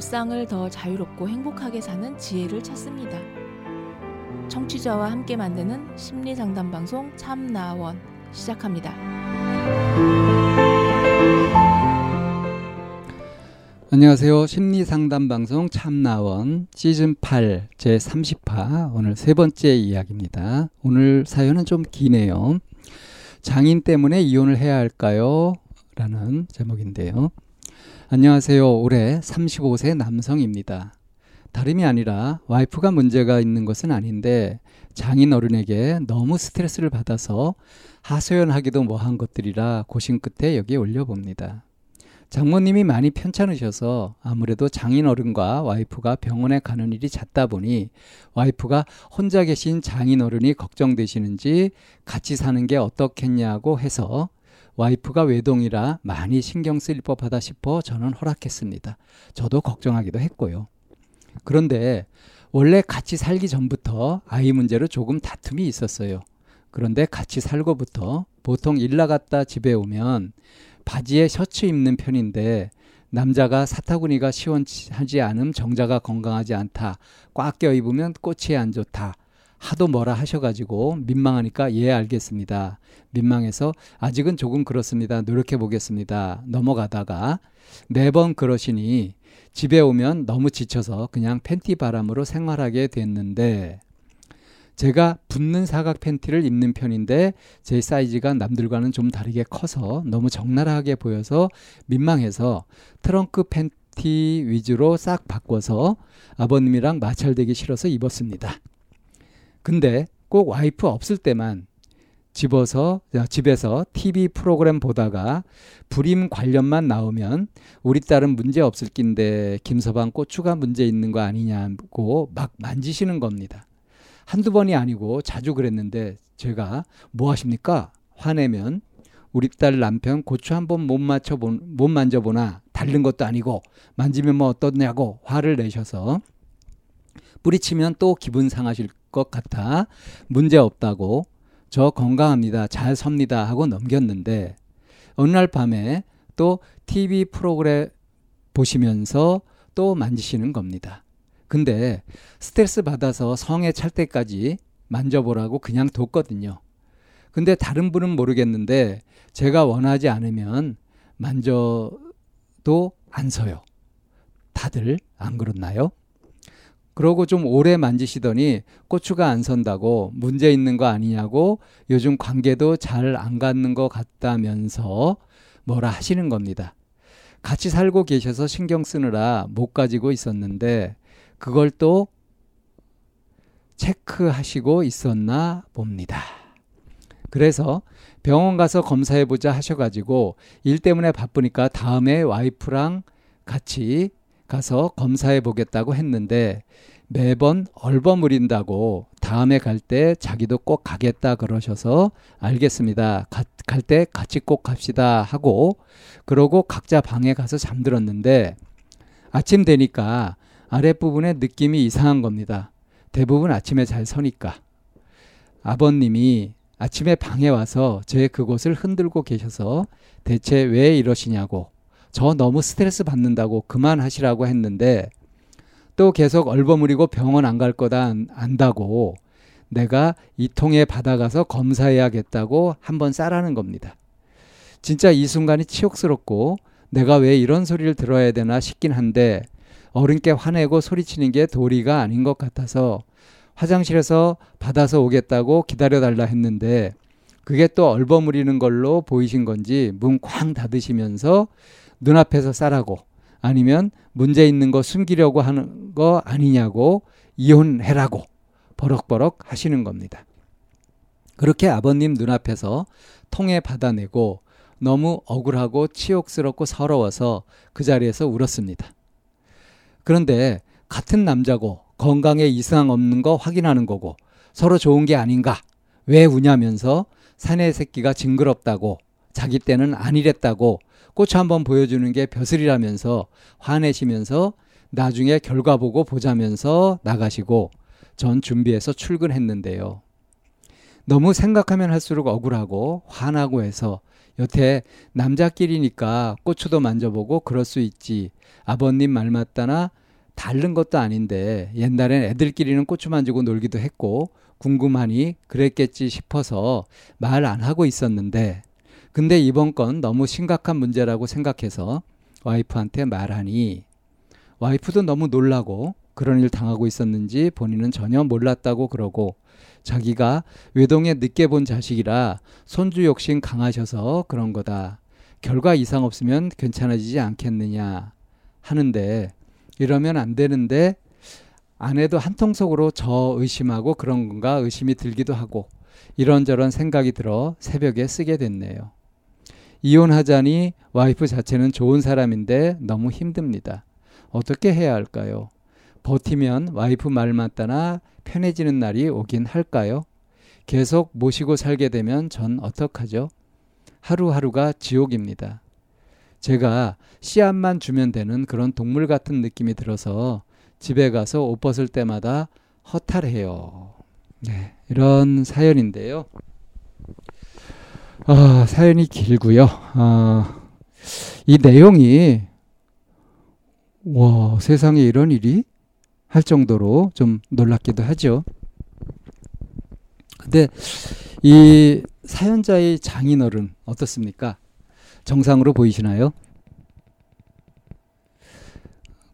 일상을 더 자유롭고 행복하게 사는 지혜를 찾습니다. 청취자와 함께 만드는 심리 상담 방송 참나원 시작합니다. 안녕하세요. 심리 상담 방송 참나원 시즌 8 제 30화 오늘 세 번째 이야기입니다. 오늘 사연은 좀 기네요. 장인 때문에 이혼을 해야 할까요? 라는 제목인데요. 안녕하세요. 올해 35세 남성입니다. 다름이 아니라 와이프가 문제가 있는 것은 아닌데 장인 어른에게 너무 스트레스를 받아서 하소연하기도 뭐한 것들이라 고심 끝에 여기 올려봅니다. 장모님이 많이 편찮으셔서 아무래도 장인 어른과 와이프가 병원에 가는 일이 잦다 보니 와이프가 혼자 계신 장인 어른이 걱정되시는지 같이 사는 게 어떻겠냐고 해서 와이프가 외동이라 많이 신경 쓰일 법하다 싶어 저는 허락했습니다. 저도 걱정하기도 했고요. 그런데 원래 같이 살기 전부터 아이 문제로 조금 다툼이 있었어요. 그런데 같이 살고부터 보통 일 나갔다 집에 오면 바지에 셔츠 입는 편인데 남자가 사타구니가 시원하지 않음 정자가 건강하지 않다. 꽉 껴 입으면 꼬치에 안 좋다. 하도 뭐라 하셔가지고 민망하니까 예 알겠습니다. 민망해서 아직은 조금 그렇습니다. 노력해 보겠습니다. 넘어가다가 매번 그러시니 집에 오면 너무 지쳐서 그냥 팬티 바람으로 생활하게 됐는데 제가 붙는 사각 팬티를 입는 편인데 제 사이즈가 남들과는 좀 다르게 커서 너무 적나라하게 보여서 민망해서 트렁크 팬티 위주로 싹 바꿔서 아버님이랑 마찰되기 싫어서 입었습니다. 근데 꼭 와이프 없을 때만 집어서 집에서 TV 프로그램 보다가 불임 관련만 나오면 우리 딸은 문제 없을 낀데 김서방 고추가 문제 있는 거 아니냐고 막 만지시는 겁니다. 한두 번이 아니고 자주 그랬는데 제가 뭐 하십니까? 화내면 우리 딸 남편 고추 한 번 못 맞춰 못 만져 보나 다른 것도 아니고 만지면 뭐 어떻냐고 화를 내셔서 뿌리치면 또 기분 상하실 것 같아 문제 없다고 저 건강합니다 잘 섭니다 하고 넘겼는데 어느 날 밤에 또 TV 프로그램 보시면서 또 만지시는 겁니다. 근데 스트레스 받아서 성에 찰 때까지 만져보라고 그냥 뒀거든요. 근데 다른 분은 모르겠는데 제가 원하지 않으면 만져도 안 서요. 다들 안 그렇나요? 그러고 좀 오래 만지시더니 고추가 안 선다고 문제 있는 거 아니냐고 요즘 관계도 잘 안 갖는 것 같다면서 뭐라 하시는 겁니다. 같이 살고 계셔서 신경 쓰느라 못 가지고 있었는데 그걸 또 체크하시고 있었나 봅니다. 그래서 병원 가서 검사해보자 하셔가지고 일 때문에 바쁘니까 다음에 와이프랑 같이 가서 검사해 보겠다고 했는데 매번 얼버무린다고 다음에 갈 때 자기도 꼭 가겠다 그러셔서 알겠습니다. 갈 때 같이 꼭 갑시다 하고 그러고 각자 방에 가서 잠들었는데 아침 되니까 아랫부분에 느낌이 이상한 겁니다. 대부분 아침에 잘 서니까. 아버님이 아침에 방에 와서 제 그곳을 흔들고 계셔서 대체 왜 이러시냐고 저 너무 스트레스 받는다고 그만하시라고 했는데 또 계속 얼버무리고 병원 안 갈 거다 안다고 내가 이 통에 받아가서 검사해야겠다고 한번 싸라는 겁니다. 진짜 이 순간이 치욕스럽고 내가 왜 이런 소리를 들어야 되나 싶긴 한데 어른께 화내고 소리치는 게 도리가 아닌 것 같아서 화장실에서 받아서 오겠다고 기다려달라 했는데 그게 또 얼버무리는 걸로 보이신 건지 문 쾅 닫으시면서 눈앞에서 싸라고 아니면 문제 있는 거 숨기려고 하는 거 아니냐고 이혼해라고 버럭버럭 하시는 겁니다. 그렇게 아버님 눈앞에서 통에 받아내고 너무 억울하고 치욕스럽고 서러워서 그 자리에서 울었습니다. 그런데 같은 남자고 건강에 이상 없는 거 확인하는 거고 서로 좋은 게 아닌가 왜 우냐면서 사내 새끼가 징그럽다고 자기 때는 아니랬다고 꽃 한번 보여주는 게 벼슬이라면서 화내시면서 나중에 결과 보고 보자면서 나가시고 전 준비해서 출근했는데요. 너무 생각하면 할수록 억울하고 화나고 해서 여태 남자끼리니까 고추도 만져보고 그럴 수 있지. 아버님 말 맞다나 다른 것도 아닌데 옛날엔 애들끼리는 고추 만지고 놀기도 했고 궁금하니 그랬겠지 싶어서 말 안 하고 있었는데 근데 이번 건 너무 심각한 문제라고 생각해서 와이프한테 말하니 와이프도 너무 놀라고 그런 일 당하고 있었는지 본인은 전혀 몰랐다고 그러고 자기가 외동에 늦게 본 자식이라 손주 욕심 강하셔서 그런 거다. 결과 이상 없으면 괜찮아지지 않겠느냐 하는데 이러면 안 되는데 아내도 한통속으로 저 의심하고 그런 건가 의심이 들기도 하고 이런저런 생각이 들어 새벽에 쓰게 됐네요. 이혼하자니 와이프 자체는 좋은 사람인데 너무 힘듭니다. 어떻게 해야 할까요? 버티면 와이프 말 맞다나 편해지는 날이 오긴 할까요? 계속 모시고 살게 되면 전 어떡하죠? 하루하루가 지옥입니다. 제가 씨앗만 주면 되는 그런 동물 같은 느낌이 들어서 집에 가서 옷 벗을 때마다 허탈해요. 네, 이런 사연인데요. 아, 사연이 길고요. 아, 이 내용이 와 세상에 이런 일이 할 정도로 좀 놀랍기도 하죠. 근데 이 사연자의 장인어른 어떻습니까? 정상으로 보이시나요?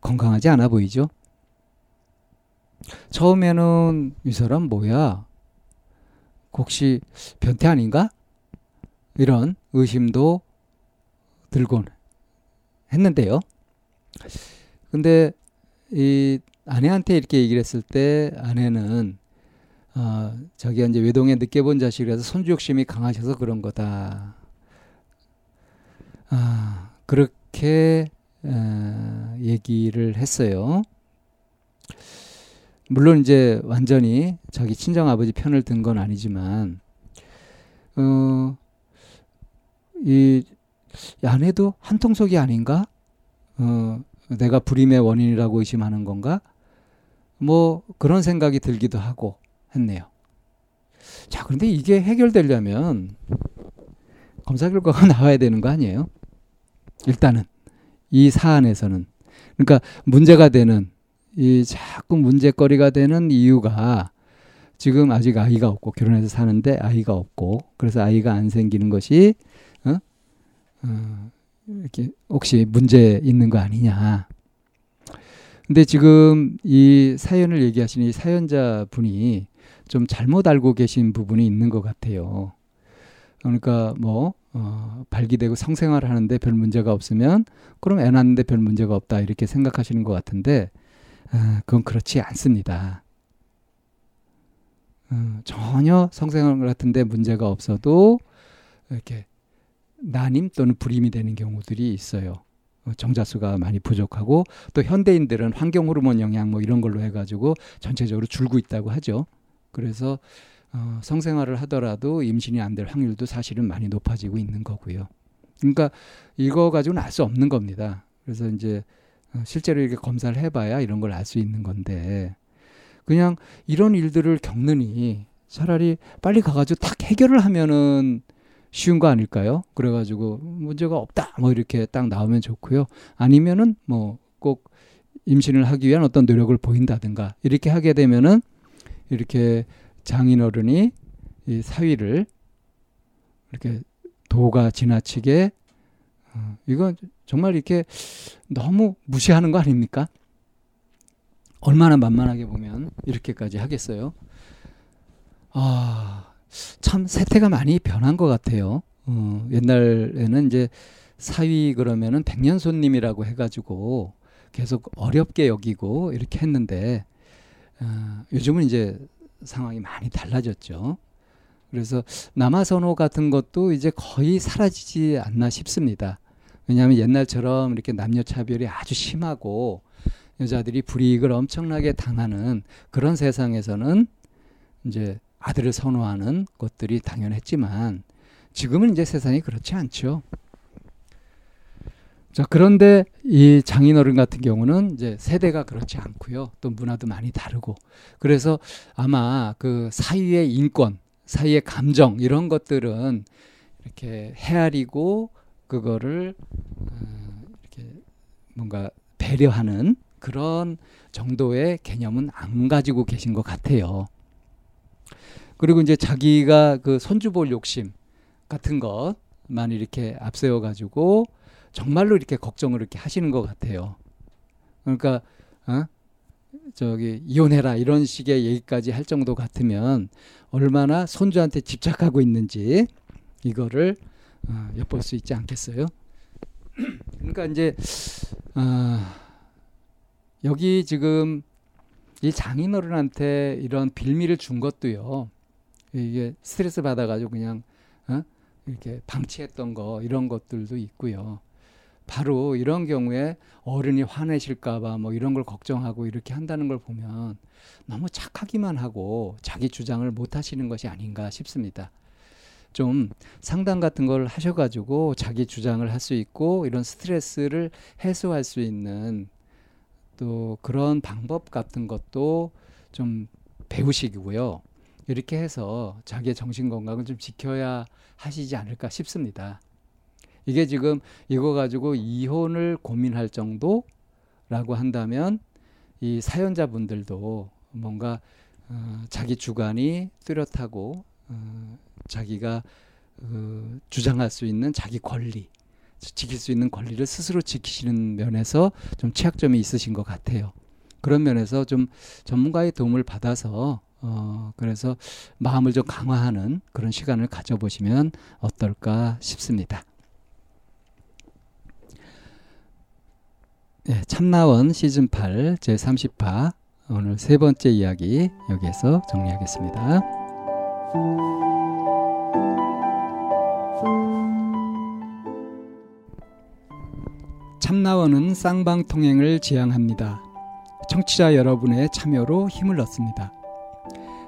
건강하지 않아 보이죠? 처음에는 이 사람 뭐야? 혹시 변태 아닌가? 이런 의심도 들곤 했는데요. 근데 이 아내한테 이렇게 얘기를 했을 때 아내는 어, 자기가 이제 외동에 늦게 본 자식이라서 손주 욕심이 강하셔서 그런 거다. 아, 그렇게 어, 얘기를 했어요. 물론 이제 완전히 자기 친정 아버지 편을 든 건 아니지만 어, 이 아내도 한통속이 아닌가? 어, 내가 불임의 원인이라고 의심하는 건가? 뭐 그런 생각이 들기도 하고 했네요. 자, 그런데 이게 해결되려면 검사 결과가 나와야 되는 거 아니에요? 일단은 이 사안에서는 그러니까 문제가 되는 이 자꾸 문제거리가 되는 이유가 지금 아직 아이가 없고 결혼해서 사는데 아이가 없고 그래서 아이가 안 생기는 것이 어? 어, 이렇게 혹시 문제 있는 거 아니냐 근데 지금 이 사연을 얘기하시는 이 사연자 분이 좀 잘못 알고 계신 부분이 있는 것 같아요. 그러니까 뭐 어, 발기되고 성생활을 하는데 별 문제가 없으면 그럼 애 낳는데 별 문제가 없다 이렇게 생각하시는 것 같은데 어, 그건 그렇지 않습니다. 어, 전혀 성생활 같은데 문제가 없어도 이렇게 난임 또는 불임이 되는 경우들이 있어요. 어, 정자수가 많이 부족하고 또 현대인들은 환경 호르몬 영양 뭐 이런 걸로 해가지고 전체적으로 줄고 있다고 하죠. 그래서 어, 성생활을 하더라도 임신이 안 될 확률도 사실은 많이 높아지고 있는 거고요. 그러니까 이거 가지고는 알 수 없는 겁니다. 그래서 이제 어, 실제로 이렇게 검사를 해봐야 이런 걸 알 수 있는 건데 그냥 이런 일들을 겪느니 차라리 빨리 가가지고 딱 해결을 하면은 쉬운 거 아닐까요? 그래가지고 문제가 없다 뭐 이렇게 딱 나오면 좋고요. 아니면은 뭐 꼭 임신을 하기 위한 어떤 노력을 보인다든가 이렇게 하게 되면은 이렇게 장인 어른이 이 사위를 이렇게 도가 지나치게 어, 이건 정말 이렇게 너무 무시하는 거 아닙니까? 얼마나 만만하게 보면 이렇게까지 하겠어요. 아, 참 세태가 많이 변한 것 같아요. 어, 옛날에는 이제 사위 그러면은 백년 손님이라고 해가지고 계속 어렵게 여기고 이렇게 했는데 어, 요즘은 이제 상황이 많이 달라졌죠. 그래서 남아선호 같은 것도 이제 거의 사라지지 않나 싶습니다. 왜냐하면 옛날처럼 이렇게 남녀 차별이 아주 심하고 여자들이 불이익을 엄청나게 당하는 그런 세상에서는 이제 아들을 선호하는 것들이 당연했지만 지금은 이제 세상이 그렇지 않죠. 자, 그런데 이 장인어른 같은 경우는 이제 세대가 그렇지 않고요. 또 문화도 많이 다르고. 그래서 아마 그 사이의 인권, 사이의 감정 이런 것들은 이렇게 헤아리고 그거를 어, 이렇게 뭔가 배려하는 그런 정도의 개념은 안 가지고 계신 것 같아요. 그리고 이제 자기가 그 손주 볼 욕심 같은 것만 이렇게 앞세워 가지고 정말로 이렇게 걱정을 이렇게 하시는 것 같아요. 그러니까 어? 저기 이혼해라 이런 식의 얘기까지 할 정도 같으면 얼마나 손주한테 집착하고 있는지 이거를 어, 엿볼 수 있지 않겠어요? 그러니까 이제 어, 여기 지금 이 장인어른한테 이런 빌미를 준 것도요. 이게 스트레스 받아가지고 그냥 어? 이렇게 방치했던 거 이런 것들도 있고요. 바로 이런 경우에 어른이 화내실까봐 뭐 이런 걸 걱정하고 이렇게 한다는 걸 보면 너무 착하기만 하고 자기 주장을 못 하시는 것이 아닌가 싶습니다. 좀 상담 같은 걸 하셔가지고 자기 주장을 할 수 있고 이런 스트레스를 해소할 수 있는 또 그런 방법 같은 것도 좀 배우시고요. 이렇게 해서 자기의 정신 건강을 좀 지켜야 하시지 않을까 싶습니다. 이게 지금 이거 가지고 이혼을 고민할 정도라고 한다면 이 사연자분들도 뭔가 어, 자기 주관이 뚜렷하고 어, 자기가 어, 주장할 수 있는 자기 권리, 지킬 수 있는 권리를 스스로 지키시는 면에서 좀 취약점이 있으신 것 같아요. 그런 면에서 좀 전문가의 도움을 받아서 어, 그래서 마음을 좀 강화하는 그런 시간을 가져보시면 어떨까 싶습니다. 네, 참나원 시즌 8 제 30화 오늘 세 번째 이야기 여기에서 정리하겠습니다. 참나원은 쌍방통행을 지향합니다. 청취자 여러분의 참여로 힘을 얻습니다.